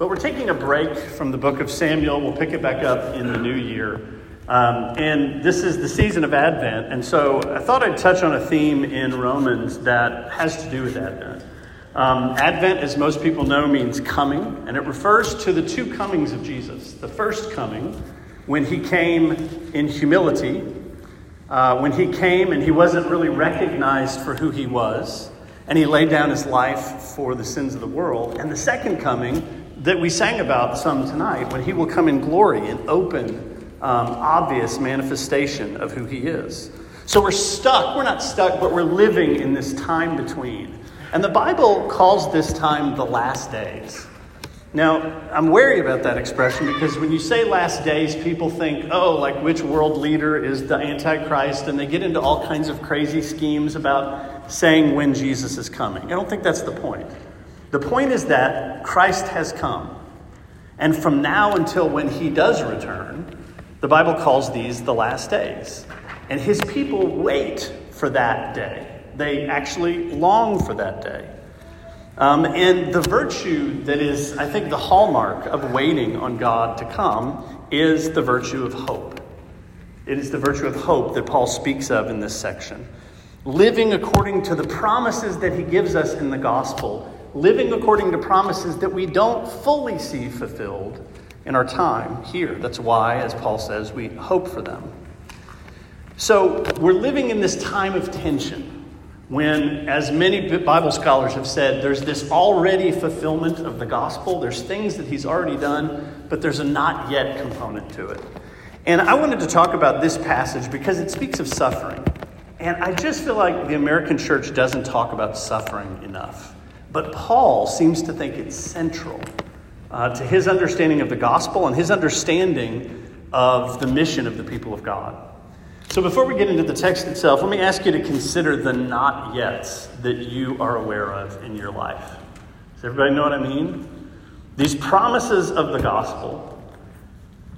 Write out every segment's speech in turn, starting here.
But we're taking a break from the book of Samuel. We'll pick it back up in the new year. Um, and this is the season of Advent. And so I thought I'd touch on a theme in Romans that has to do with Advent. Um, Advent, as most people know, means coming, and it refers to the two comings of Jesus. The first coming, when he came in humility, uh, when he came and he wasn't really recognized for who he was, and he laid down his life for the sins of the world. And the second coming, that we sang about some tonight, when he will come in glory and open, um, obvious manifestation of who he is. So we're stuck. We're not stuck, but we're living in this time between. And the Bible calls this time the last days. Now, I'm wary about that expression because when you say last days, people think, oh, like which world leader is the Antichrist? And they get into all kinds of crazy schemes about saying when Jesus is coming. I don't think that's the point. The point is that Christ has come. And from now until when he does return, the Bible calls these the last days. And his people wait for that day. They actually long for that day. Um, and the virtue that is, I think, the hallmark of waiting on God to come is the virtue of hope. It is the virtue of hope that Paul speaks of in this section. Living according to the promises that he gives us in the gospel living according to promises that we don't fully see fulfilled in our time here. That's why, as Paul says, we hope for them. So we're living in this time of tension when, as many Bible scholars have said, there's this already fulfillment of the gospel. There's things that he's already done, but there's a not yet component to it. And I wanted to talk about this passage because it speaks of suffering. And I just feel like the American church doesn't talk about suffering enough. But Paul seems to think it's central uh, to his understanding of the gospel and his understanding of the mission of the people of God. So before we get into the text itself, let me ask you to consider the not yets that you are aware of in your life. Does everybody know what I mean? These promises of the gospel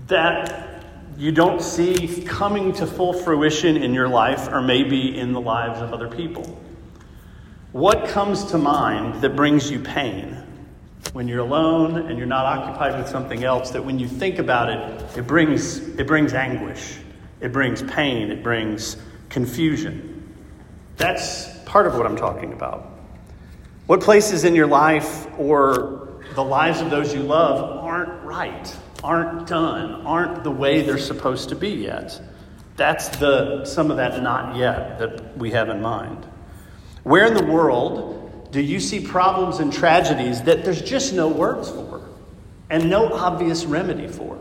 that you don't see coming to full fruition in your life or maybe in the lives of other people. What comes to mind that brings you pain? When you're alone and you're not occupied with something else, that when you think about it, it brings, it brings anguish, it brings pain, it brings confusion. That's part of what I'm talking about. What places in your life or the lives of those you love aren't right, aren't done, aren't the way they're supposed to be yet? That's the, some of that not yet that we have in mind. Where in the world do you see problems and tragedies that there's just no words for and no obvious remedy for?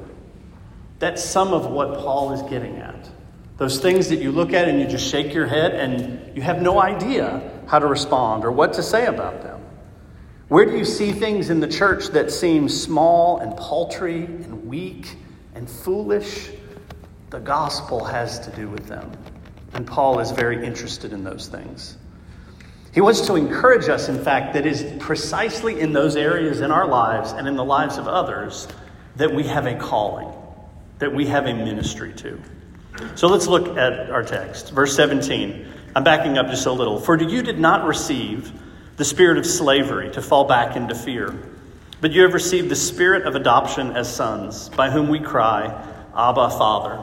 That's some of what Paul is getting at. Those things that you look at and you just shake your head and you have no idea how to respond or what to say about them. Where do you see things in the church that seem small and paltry and weak and foolish? The gospel has to do with them. And Paul is very interested in those things. He wants to encourage us, in fact, that is precisely in those areas in our lives and in the lives of others that we have a calling, that we have a ministry to. So let's look at our text. Verse 17. I'm backing up just a little. For you did not receive the spirit of slavery to fall back into fear, but you have received the spirit of adoption as sons, by whom we cry, Abba, Father.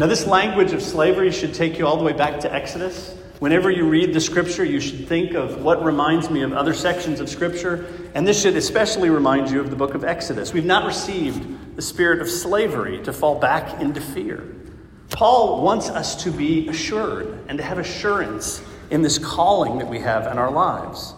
Now, this language of slavery should take you all the way back to Exodus. Whenever you read the scripture, you should think of what reminds me of other sections of scripture, and this should especially remind you of the book of Exodus. We've not received the spirit of slavery to fall back into fear. Paul wants us to be assured and to have assurance in this calling that we have in our lives.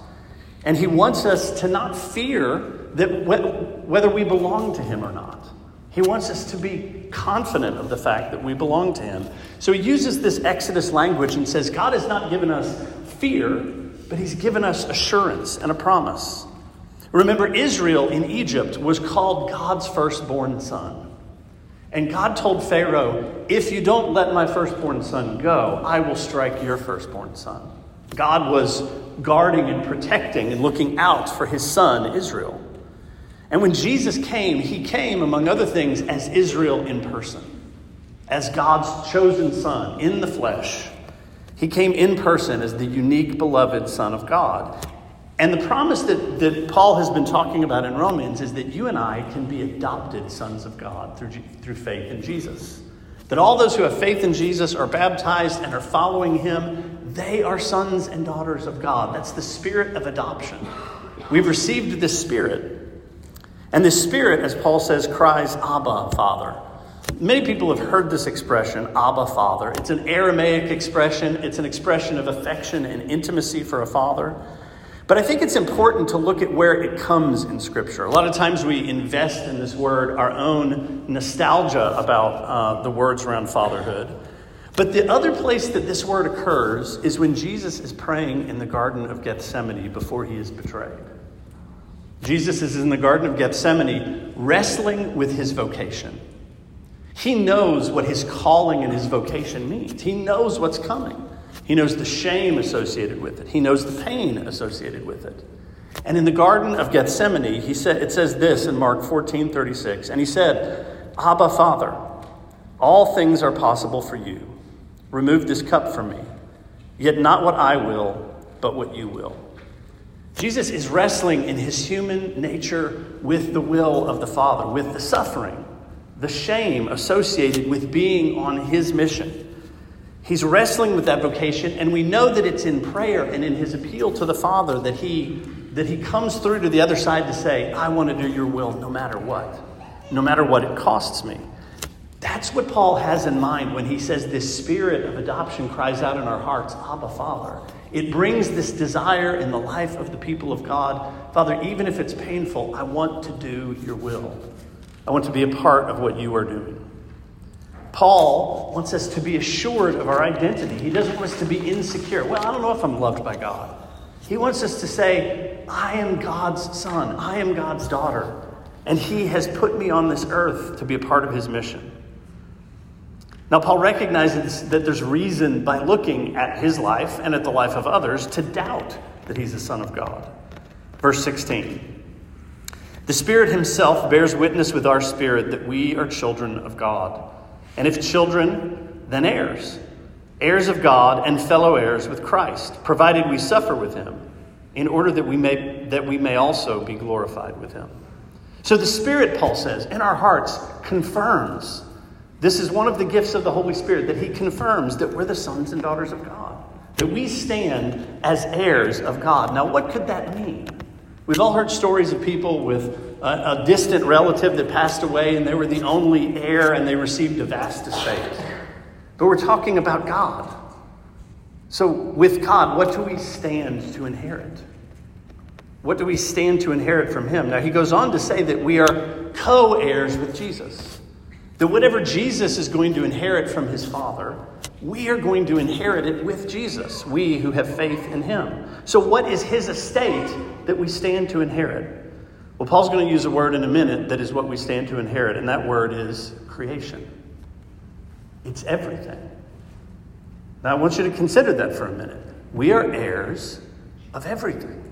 And he wants us to not fear that whether we belong to him or not. He wants us to be confident of the fact that we belong to Him. So he uses this Exodus language and says, God has not given us fear, but He's given us assurance and a promise. Remember, Israel in Egypt was called God's firstborn son. And God told Pharaoh, If you don't let my firstborn son go, I will strike your firstborn son. God was guarding and protecting and looking out for his son, Israel. And when Jesus came, he came, among other things, as Israel in person, as God's chosen son in the flesh. He came in person as the unique, beloved Son of God. And the promise that, that Paul has been talking about in Romans is that you and I can be adopted sons of God through, through faith in Jesus. That all those who have faith in Jesus are baptized and are following him, they are sons and daughters of God. That's the spirit of adoption. We've received this spirit. And the spirit, as Paul says, cries, Abba, Father. Many people have heard this expression, Abba, Father. It's an Aramaic expression, it's an expression of affection and intimacy for a father. But I think it's important to look at where it comes in Scripture. A lot of times we invest in this word our own nostalgia about uh, the words around fatherhood. But the other place that this word occurs is when Jesus is praying in the Garden of Gethsemane before he is betrayed. Jesus is in the Garden of Gethsemane wrestling with his vocation. He knows what his calling and his vocation means, he knows what's coming. He knows the shame associated with it, he knows the pain associated with it. And in the Garden of Gethsemane, he said, it says this in Mark 14 36, and he said, Abba, Father, all things are possible for you. Remove this cup from me. Yet not what I will, but what you will. Jesus is wrestling in his human nature with the will of the Father, with the suffering, the shame associated with being on his mission. He's wrestling with that vocation, and we know that it's in prayer and in his appeal to the Father that he, that he comes through to the other side to say, I want to do your will no matter what, no matter what it costs me. That's what Paul has in mind when he says this spirit of adoption cries out in our hearts, Abba, Father. It brings this desire in the life of the people of God. Father, even if it's painful, I want to do your will. I want to be a part of what you are doing. Paul wants us to be assured of our identity. He doesn't want us to be insecure. Well, I don't know if I'm loved by God. He wants us to say, I am God's son, I am God's daughter, and He has put me on this earth to be a part of His mission. Now, Paul recognizes that there's reason by looking at his life and at the life of others to doubt that he's the Son of God. Verse 16 The Spirit Himself bears witness with our spirit that we are children of God. And if children, then heirs, heirs of God and fellow heirs with Christ, provided we suffer with Him, in order that we may, that we may also be glorified with Him. So the Spirit, Paul says, in our hearts confirms this is one of the gifts of the Holy Spirit that He confirms that we're the sons and daughters of God, that we stand as heirs of God. Now, what could that mean? We've all heard stories of people with a, a distant relative that passed away and they were the only heir and they received a vast estate. But we're talking about God. So, with God, what do we stand to inherit? What do we stand to inherit from Him? Now, he goes on to say that we are co heirs with Jesus. That whatever Jesus is going to inherit from his Father, we are going to inherit it with Jesus, we who have faith in him. So, what is his estate that we stand to inherit? Well, Paul's going to use a word in a minute that is what we stand to inherit, and that word is creation. It's everything. Now, I want you to consider that for a minute. We are heirs of everything.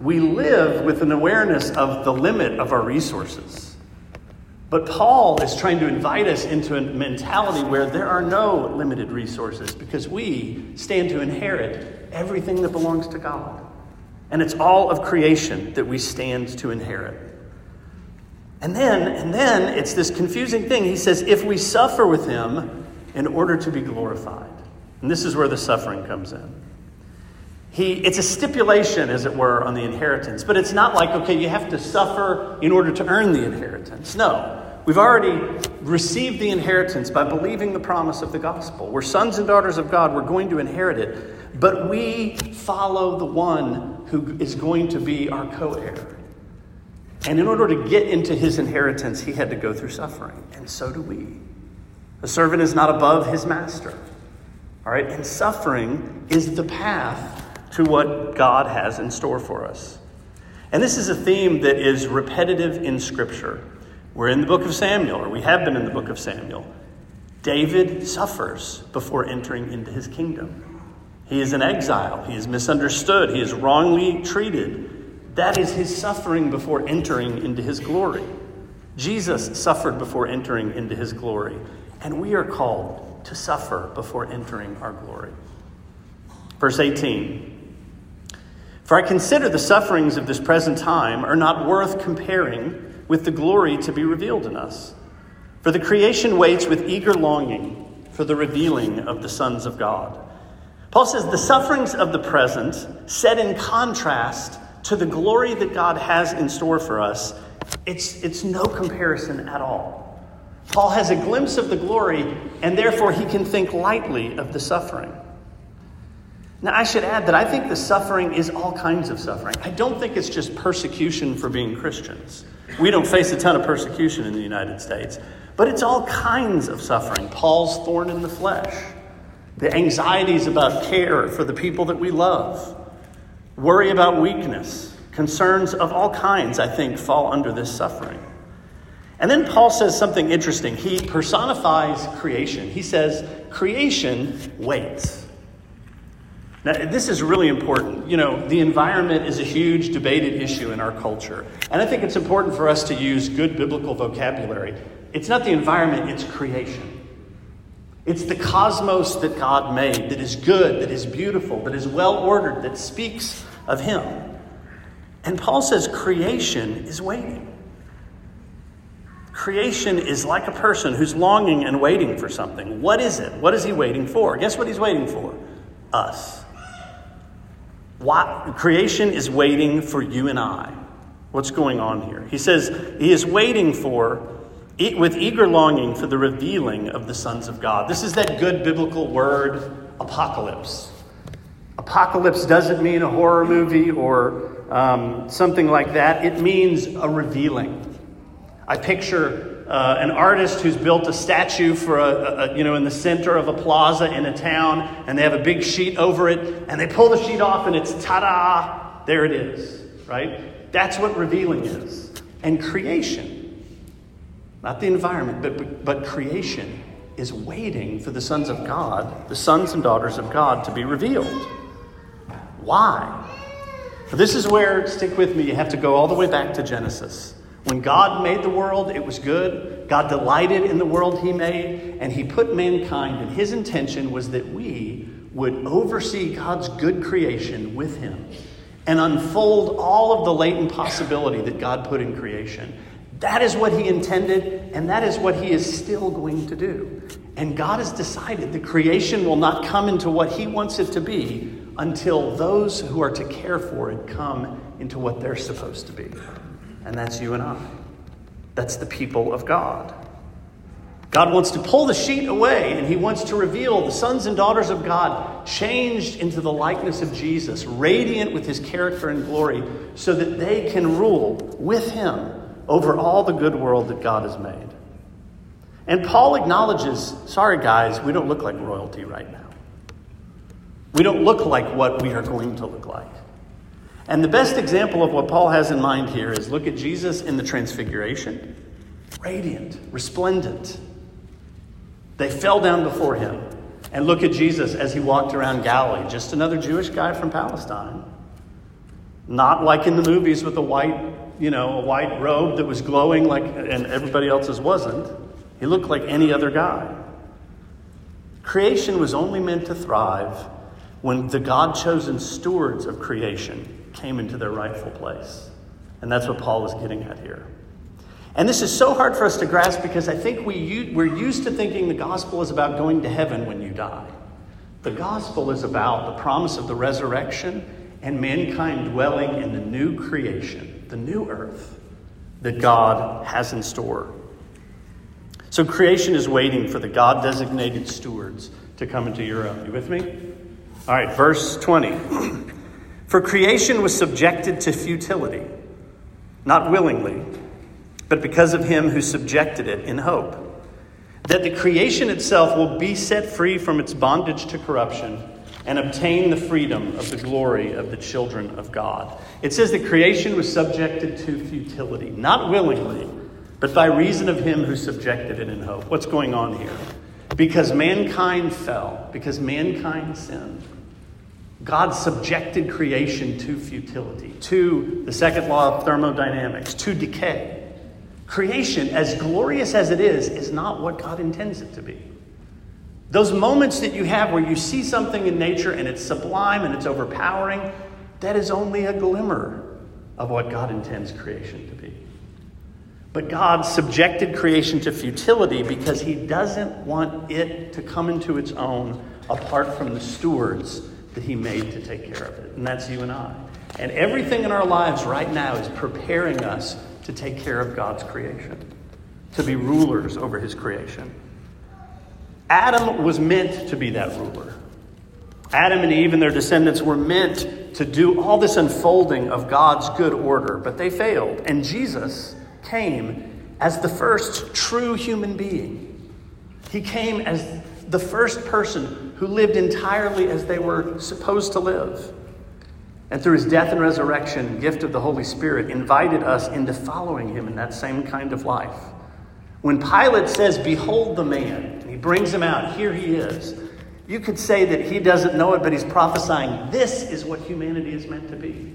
We live with an awareness of the limit of our resources. But Paul is trying to invite us into a mentality where there are no limited resources because we stand to inherit everything that belongs to God. And it's all of creation that we stand to inherit. And then, and then it's this confusing thing. He says, if we suffer with him in order to be glorified. And this is where the suffering comes in. He, it's a stipulation, as it were, on the inheritance, but it's not like, okay, you have to suffer in order to earn the inheritance. No. We've already received the inheritance by believing the promise of the gospel. We're sons and daughters of God. We're going to inherit it. But we follow the one who is going to be our co heir. And in order to get into his inheritance, he had to go through suffering. And so do we. A servant is not above his master. All right? And suffering is the path to what God has in store for us. And this is a theme that is repetitive in Scripture. We're in the book of Samuel, or we have been in the book of Samuel. David suffers before entering into his kingdom. He is in exile, he is misunderstood, he is wrongly treated. That is his suffering before entering into his glory. Jesus suffered before entering into his glory, and we are called to suffer before entering our glory. Verse 18 For I consider the sufferings of this present time are not worth comparing with the glory to be revealed in us. For the creation waits with eager longing for the revealing of the sons of God. Paul says the sufferings of the present, set in contrast to the glory that God has in store for us, it's, it's no comparison at all. Paul has a glimpse of the glory, and therefore he can think lightly of the suffering. Now, I should add that I think the suffering is all kinds of suffering. I don't think it's just persecution for being Christians. We don't face a ton of persecution in the United States, but it's all kinds of suffering. Paul's thorn in the flesh, the anxieties about care for the people that we love, worry about weakness, concerns of all kinds, I think, fall under this suffering. And then Paul says something interesting. He personifies creation. He says, Creation waits. Now, this is really important. You know, the environment is a huge debated issue in our culture. And I think it's important for us to use good biblical vocabulary. It's not the environment, it's creation. It's the cosmos that God made that is good, that is beautiful, that is well ordered, that speaks of Him. And Paul says creation is waiting. Creation is like a person who's longing and waiting for something. What is it? What is he waiting for? Guess what he's waiting for? Us. Why, creation is waiting for you and I. What's going on here? He says he is waiting for, with eager longing, for the revealing of the sons of God. This is that good biblical word, apocalypse. Apocalypse doesn't mean a horror movie or um, something like that, it means a revealing. I picture uh, an artist who's built a statue for a, a, you know in the center of a plaza in a town and they have a big sheet over it and they pull the sheet off and it's ta-da there it is right? That's what revealing is. And creation not the environment but, but creation is waiting for the sons of god the sons and daughters of god to be revealed. Why? This is where stick with me you have to go all the way back to genesis when God made the world, it was good. God delighted in the world He made, and He put mankind, and His intention was that we would oversee God's good creation with Him and unfold all of the latent possibility that God put in creation. That is what He intended, and that is what He is still going to do. And God has decided the creation will not come into what He wants it to be until those who are to care for it come into what they're supposed to be and that's you and I. That's the people of God. God wants to pull the sheet away and he wants to reveal the sons and daughters of God changed into the likeness of Jesus, radiant with his character and glory, so that they can rule with him over all the good world that God has made. And Paul acknowledges sorry, guys, we don't look like royalty right now. We don't look like what we are going to look like. And the best example of what Paul has in mind here is look at Jesus in the transfiguration radiant, resplendent. They fell down before him. And look at Jesus as he walked around Galilee, just another Jewish guy from Palestine. Not like in the movies with a white, you know, a white robe that was glowing like and everybody else's wasn't. He looked like any other guy. Creation was only meant to thrive when the God chosen stewards of creation came into their rightful place. And that's what Paul is getting at here. And this is so hard for us to grasp because I think we, we're used to thinking the gospel is about going to heaven when you die. The gospel is about the promise of the resurrection and mankind dwelling in the new creation, the new earth that God has in store. So creation is waiting for the God designated stewards to come into own. You with me? All right, verse 20. For creation was subjected to futility, not willingly, but because of him who subjected it in hope. That the creation itself will be set free from its bondage to corruption and obtain the freedom of the glory of the children of God. It says that creation was subjected to futility, not willingly, but by reason of him who subjected it in hope. What's going on here? Because mankind fell, because mankind sinned God subjected creation to futility, to the second law of thermodynamics, to decay. Creation, as glorious as it is, is not what God intends it to be. Those moments that you have where you see something in nature and it's sublime and it's overpowering, that is only a glimmer of what God intends creation to be. But God subjected creation to futility because He doesn't want it to come into its own apart from the stewards that He made to take care of it. And that's you and I. And everything in our lives right now is preparing us to take care of God's creation, to be rulers over His creation. Adam was meant to be that ruler. Adam and Eve and their descendants were meant to do all this unfolding of God's good order, but they failed. And Jesus came as the first true human being. He came as the first person who lived entirely as they were supposed to live. And through his death and resurrection, gift of the Holy Spirit, invited us into following him in that same kind of life. When Pilate says, Behold the man, and he brings him out, here he is, you could say that he doesn't know it, but he's prophesying this is what humanity is meant to be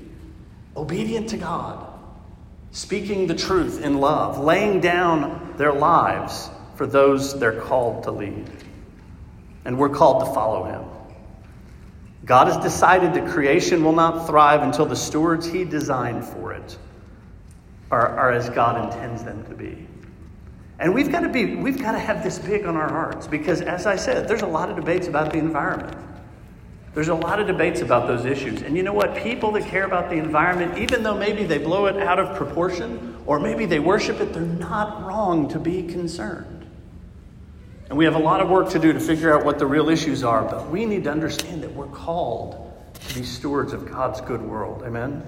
obedient to God, speaking the truth in love, laying down their lives for those they're called to lead. And we're called to follow him. God has decided that creation will not thrive until the stewards he designed for it are, are as God intends them to be. And we've got to be, we've got to have this big on our hearts because, as I said, there's a lot of debates about the environment. There's a lot of debates about those issues. And you know what? People that care about the environment, even though maybe they blow it out of proportion or maybe they worship it, they're not wrong to be concerned. And we have a lot of work to do to figure out what the real issues are, but we need to understand that we're called to be stewards of God's good world. Amen?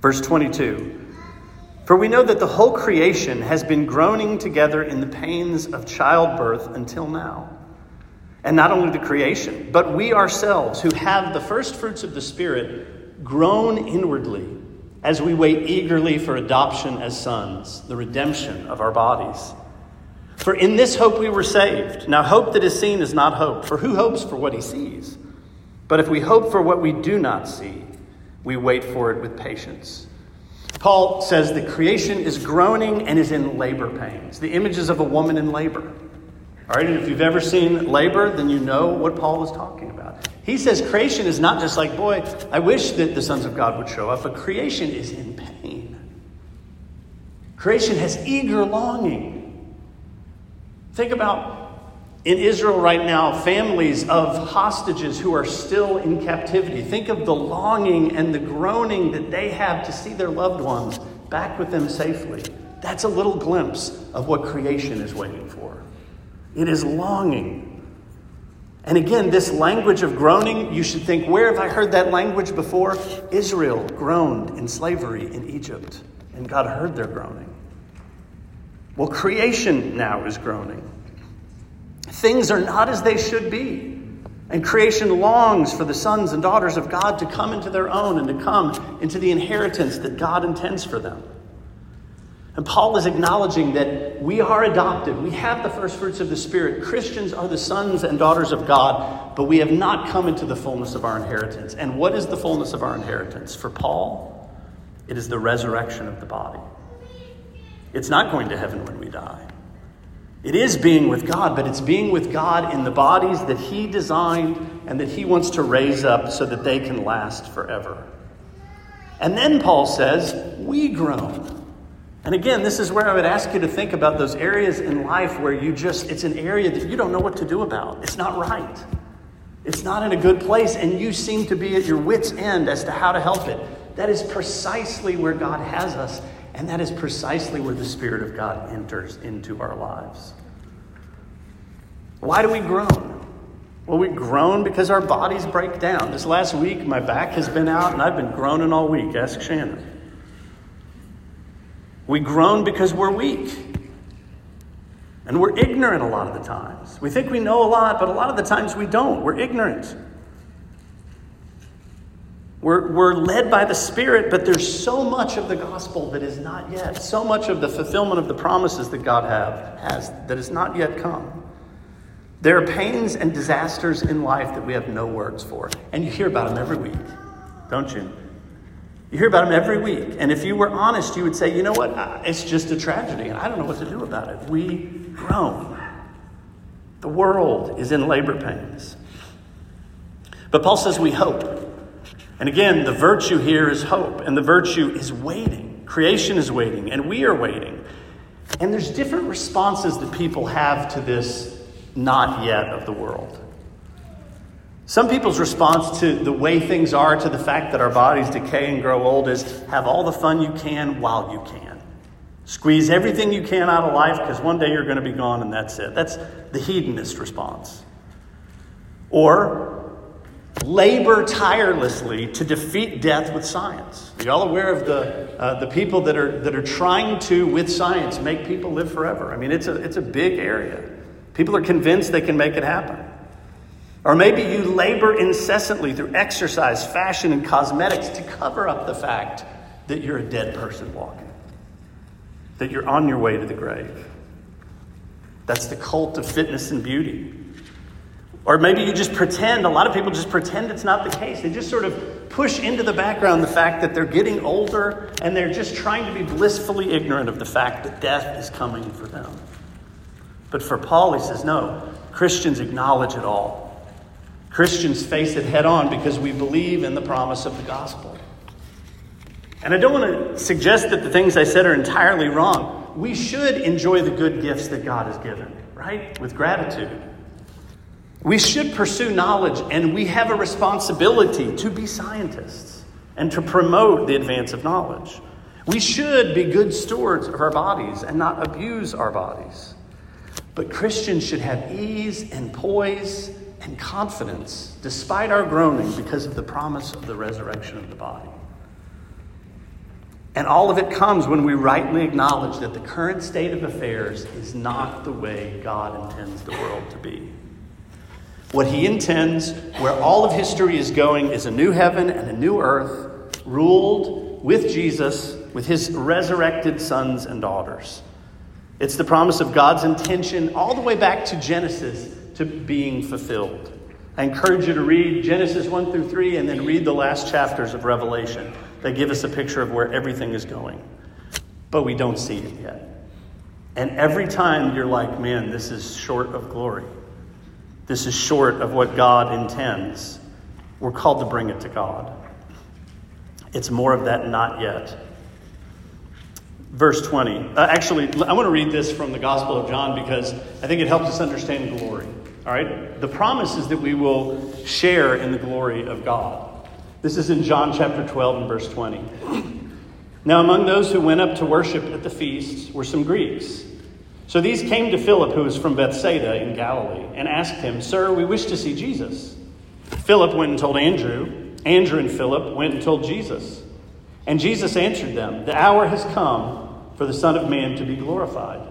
Verse 22 For we know that the whole creation has been groaning together in the pains of childbirth until now. And not only the creation, but we ourselves, who have the first fruits of the Spirit, groan inwardly as we wait eagerly for adoption as sons, the redemption of our bodies. For in this hope we were saved. Now, hope that is seen is not hope, for who hopes for what he sees? But if we hope for what we do not see, we wait for it with patience. Paul says the creation is groaning and is in labor pains. The images of a woman in labor. All right, and if you've ever seen labor, then you know what Paul is talking about. He says creation is not just like, boy, I wish that the sons of God would show up, but creation is in pain. Creation has eager longing. Think about in Israel right now, families of hostages who are still in captivity. Think of the longing and the groaning that they have to see their loved ones back with them safely. That's a little glimpse of what creation is waiting for. It is longing. And again, this language of groaning, you should think, where have I heard that language before? Israel groaned in slavery in Egypt, and God heard their groaning. Well, creation now is groaning. Things are not as they should be. And creation longs for the sons and daughters of God to come into their own and to come into the inheritance that God intends for them. And Paul is acknowledging that we are adopted. We have the first fruits of the Spirit. Christians are the sons and daughters of God, but we have not come into the fullness of our inheritance. And what is the fullness of our inheritance? For Paul, it is the resurrection of the body. It's not going to heaven when we die. It is being with God, but it's being with God in the bodies that He designed and that He wants to raise up so that they can last forever. And then Paul says, We groan. And again, this is where I would ask you to think about those areas in life where you just, it's an area that you don't know what to do about. It's not right. It's not in a good place, and you seem to be at your wits' end as to how to help it. That is precisely where God has us and that is precisely where the Spirit of God enters into our lives. Why do we groan? Well, we groan because our bodies break down. This last week, my back has been out, and I've been groaning all week. Ask Shannon. We groan because we're weak. And we're ignorant a lot of the times. We think we know a lot, but a lot of the times we don't. We're ignorant. We're, we're led by the Spirit, but there's so much of the gospel that is not yet, so much of the fulfillment of the promises that God have, has that has not yet come. There are pains and disasters in life that we have no words for. And you hear about them every week, don't you? You hear about them every week. And if you were honest, you would say, you know what? It's just a tragedy, and I don't know what to do about it. We groan. The world is in labor pains. But Paul says we hope. And again, the virtue here is hope, and the virtue is waiting. Creation is waiting, and we are waiting. And there's different responses that people have to this not yet of the world. Some people's response to the way things are, to the fact that our bodies decay and grow old, is have all the fun you can while you can. Squeeze everything you can out of life because one day you're going to be gone and that's it. That's the hedonist response. Or labor tirelessly to defeat death with science. Are you all aware of the, uh, the people that are, that are trying to, with science, make people live forever? I mean, it's a, it's a big area. People are convinced they can make it happen. Or maybe you labor incessantly through exercise, fashion, and cosmetics to cover up the fact that you're a dead person walking, that you're on your way to the grave. That's the cult of fitness and beauty. Or maybe you just pretend, a lot of people just pretend it's not the case. They just sort of push into the background the fact that they're getting older and they're just trying to be blissfully ignorant of the fact that death is coming for them. But for Paul, he says, no, Christians acknowledge it all. Christians face it head on because we believe in the promise of the gospel. And I don't want to suggest that the things I said are entirely wrong. We should enjoy the good gifts that God has given, right? With gratitude. We should pursue knowledge, and we have a responsibility to be scientists and to promote the advance of knowledge. We should be good stewards of our bodies and not abuse our bodies. But Christians should have ease and poise and confidence despite our groaning because of the promise of the resurrection of the body. And all of it comes when we rightly acknowledge that the current state of affairs is not the way God intends the world to be. What He intends, where all of history is going, is a new heaven and a new earth, ruled with Jesus, with His resurrected sons and daughters. It's the promise of God's intention all the way back to Genesis to being fulfilled. I encourage you to read Genesis 1 through 3 and then read the last chapters of Revelation. They give us a picture of where everything is going. But we don't see it yet. And every time you're like, man, this is short of glory. This is short of what God intends. We're called to bring it to God. It's more of that not yet. Verse 20. Uh, actually, I want to read this from the Gospel of John because I think it helps us understand glory. All right? The promise is that we will share in the glory of God. This is in John chapter 12 and verse 20. Now, among those who went up to worship at the feast were some Greeks. So these came to Philip, who was from Bethsaida in Galilee, and asked him, Sir, we wish to see Jesus. Philip went and told Andrew. Andrew and Philip went and told Jesus. And Jesus answered them, The hour has come for the Son of Man to be glorified.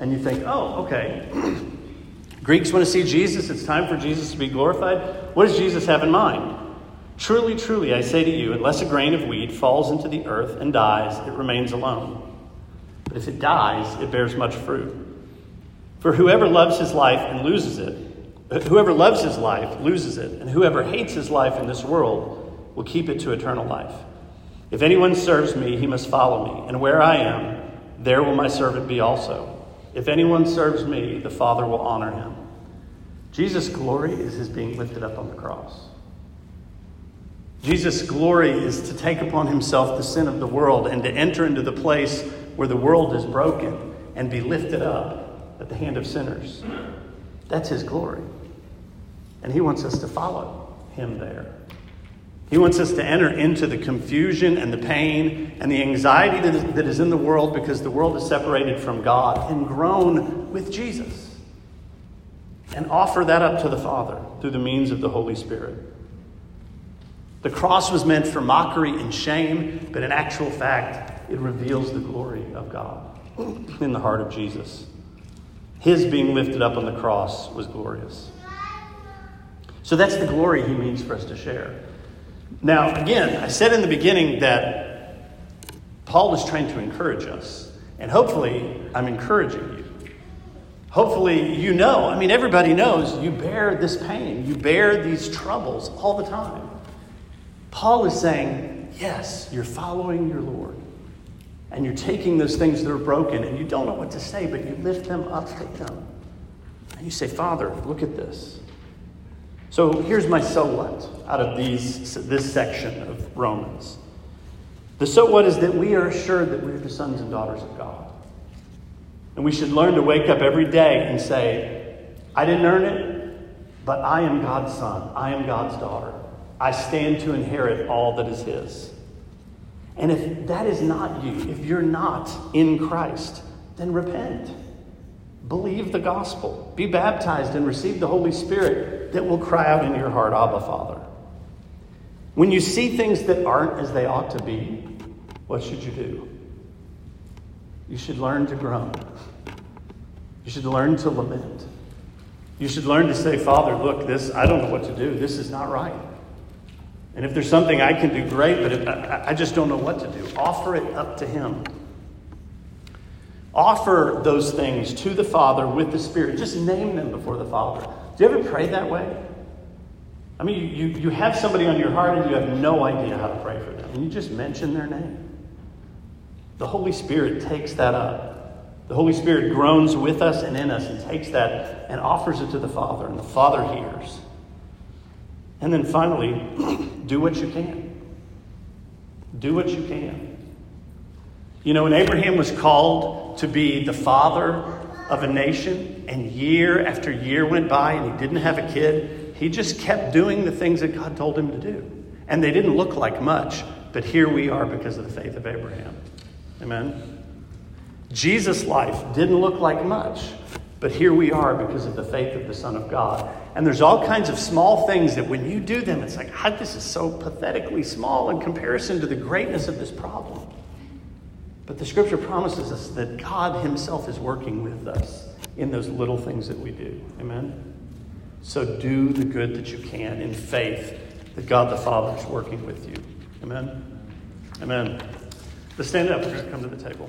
And you think, oh, okay. Greeks want to see Jesus. It's time for Jesus to be glorified. What does Jesus have in mind? Truly, truly, I say to you, unless a grain of wheat falls into the earth and dies, it remains alone. But if it dies, it bears much fruit. For whoever loves his life and loses it, whoever loves his life loses it, and whoever hates his life in this world will keep it to eternal life. If anyone serves me, he must follow me, and where I am, there will my servant be also. If anyone serves me, the Father will honor him. Jesus' glory is his being lifted up on the cross. Jesus' glory is to take upon himself the sin of the world and to enter into the place where the world is broken and be lifted up at the hand of sinners. That's his glory. And he wants us to follow him there. He wants us to enter into the confusion and the pain and the anxiety that is, that is in the world because the world is separated from God and groan with Jesus. And offer that up to the Father through the means of the Holy Spirit. The cross was meant for mockery and shame, but in actual fact, it reveals the glory of God in the heart of Jesus. His being lifted up on the cross was glorious. So that's the glory he means for us to share. Now, again, I said in the beginning that Paul is trying to encourage us. And hopefully, I'm encouraging you. Hopefully, you know. I mean, everybody knows you bear this pain, you bear these troubles all the time. Paul is saying, yes, you're following your Lord. And you're taking those things that are broken and you don't know what to say, but you lift them up to Him. And you say, Father, look at this. So here's my so what out of these, this section of Romans. The so what is that we are assured that we're the sons and daughters of God. And we should learn to wake up every day and say, I didn't earn it, but I am God's son. I am God's daughter. I stand to inherit all that is His. And if that is not you, if you're not in Christ, then repent. Believe the gospel. Be baptized and receive the Holy Spirit that will cry out in your heart, Abba, Father. When you see things that aren't as they ought to be, what should you do? You should learn to groan. You should learn to lament. You should learn to say, Father, look, this, I don't know what to do. This is not right. And if there's something I can do, great, but if, I, I just don't know what to do. Offer it up to Him. Offer those things to the Father with the Spirit. Just name them before the Father. Do you ever pray that way? I mean, you, you have somebody on your heart and you have no idea how to pray for them, and you just mention their name. The Holy Spirit takes that up. The Holy Spirit groans with us and in us and takes that and offers it to the Father, and the Father hears. And then finally, do what you can. Do what you can. You know, when Abraham was called to be the father of a nation, and year after year went by and he didn't have a kid, he just kept doing the things that God told him to do. And they didn't look like much, but here we are because of the faith of Abraham. Amen. Jesus' life didn't look like much, but here we are because of the faith of the Son of God. And there's all kinds of small things that when you do them, it's like, God, this is so pathetically small in comparison to the greatness of this problem. But the scripture promises us that God Himself is working with us in those little things that we do. Amen? So do the good that you can in faith that God the Father is working with you. Amen? Amen. Let's stand up. We're going to come to the table.